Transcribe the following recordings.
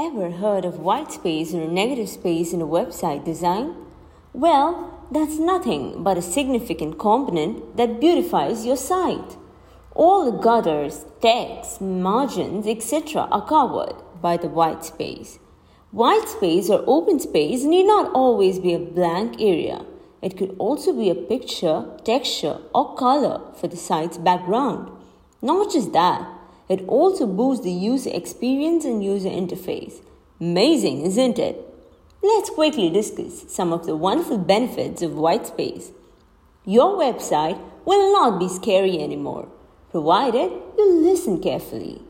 Ever heard of white space or negative space in a website design? Well, that's nothing but a significant component that beautifies your site. All the gutters, text, margins, etc. are covered by the white space. White space or open space need not always be a blank area. It could also be a picture, texture, or color for the site's background. Not just that, it also boosts the user experience and user interface. Amazing, isn't it? Let's quickly discuss some of the wonderful benefits of white space. Your website will not be scary anymore, provided you listen carefully.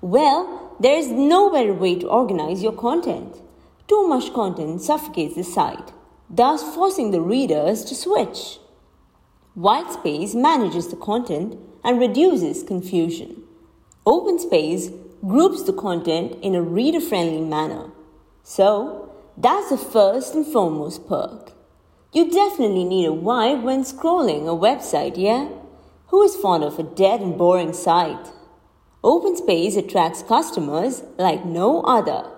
Well, there is no better way to organize your content. Too much content suffocates the site, thus forcing the readers to switch. White space manages the content and reduces confusion. Open space groups the content in a reader friendly manner. So, that's the first and foremost perk. You definitely need a vibe when scrolling a website, yeah? Who is fond of a dead and boring site? Open space attracts customers like no other.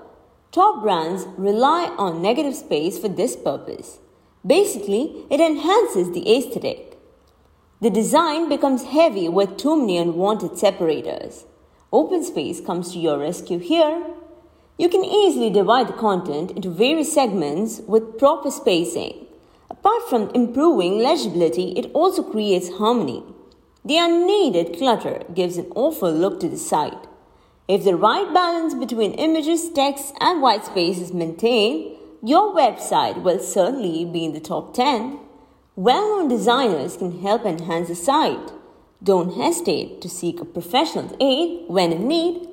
Top brands rely on negative space for this purpose. Basically, it enhances the aesthetic. The design becomes heavy with too many unwanted separators. Open space comes to your rescue here. You can easily divide the content into various segments with proper spacing. Apart from improving legibility, it also creates harmony. The unneeded clutter gives an awful look to the site. If the right balance between images, text, and white space is maintained, your website will certainly be in the top 10. Well known designers can help enhance the site. Don't hesitate to seek a professional's aid when in need